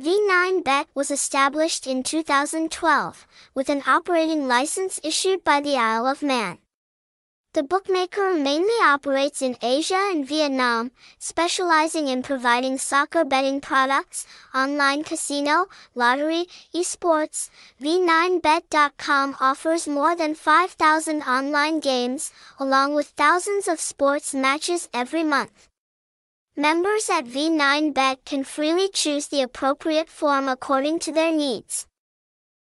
V9Bet was established in 2012, with an operating license issued by the Isle of Man. The bookmaker mainly operates in Asia and Vietnam, specializing in providing soccer betting products, online casino, lottery, esports. V9Bet.com offers more than 5,000 online games, along with thousands of sports matches every month. Members at V9Bet can freely choose the appropriate form according to their needs.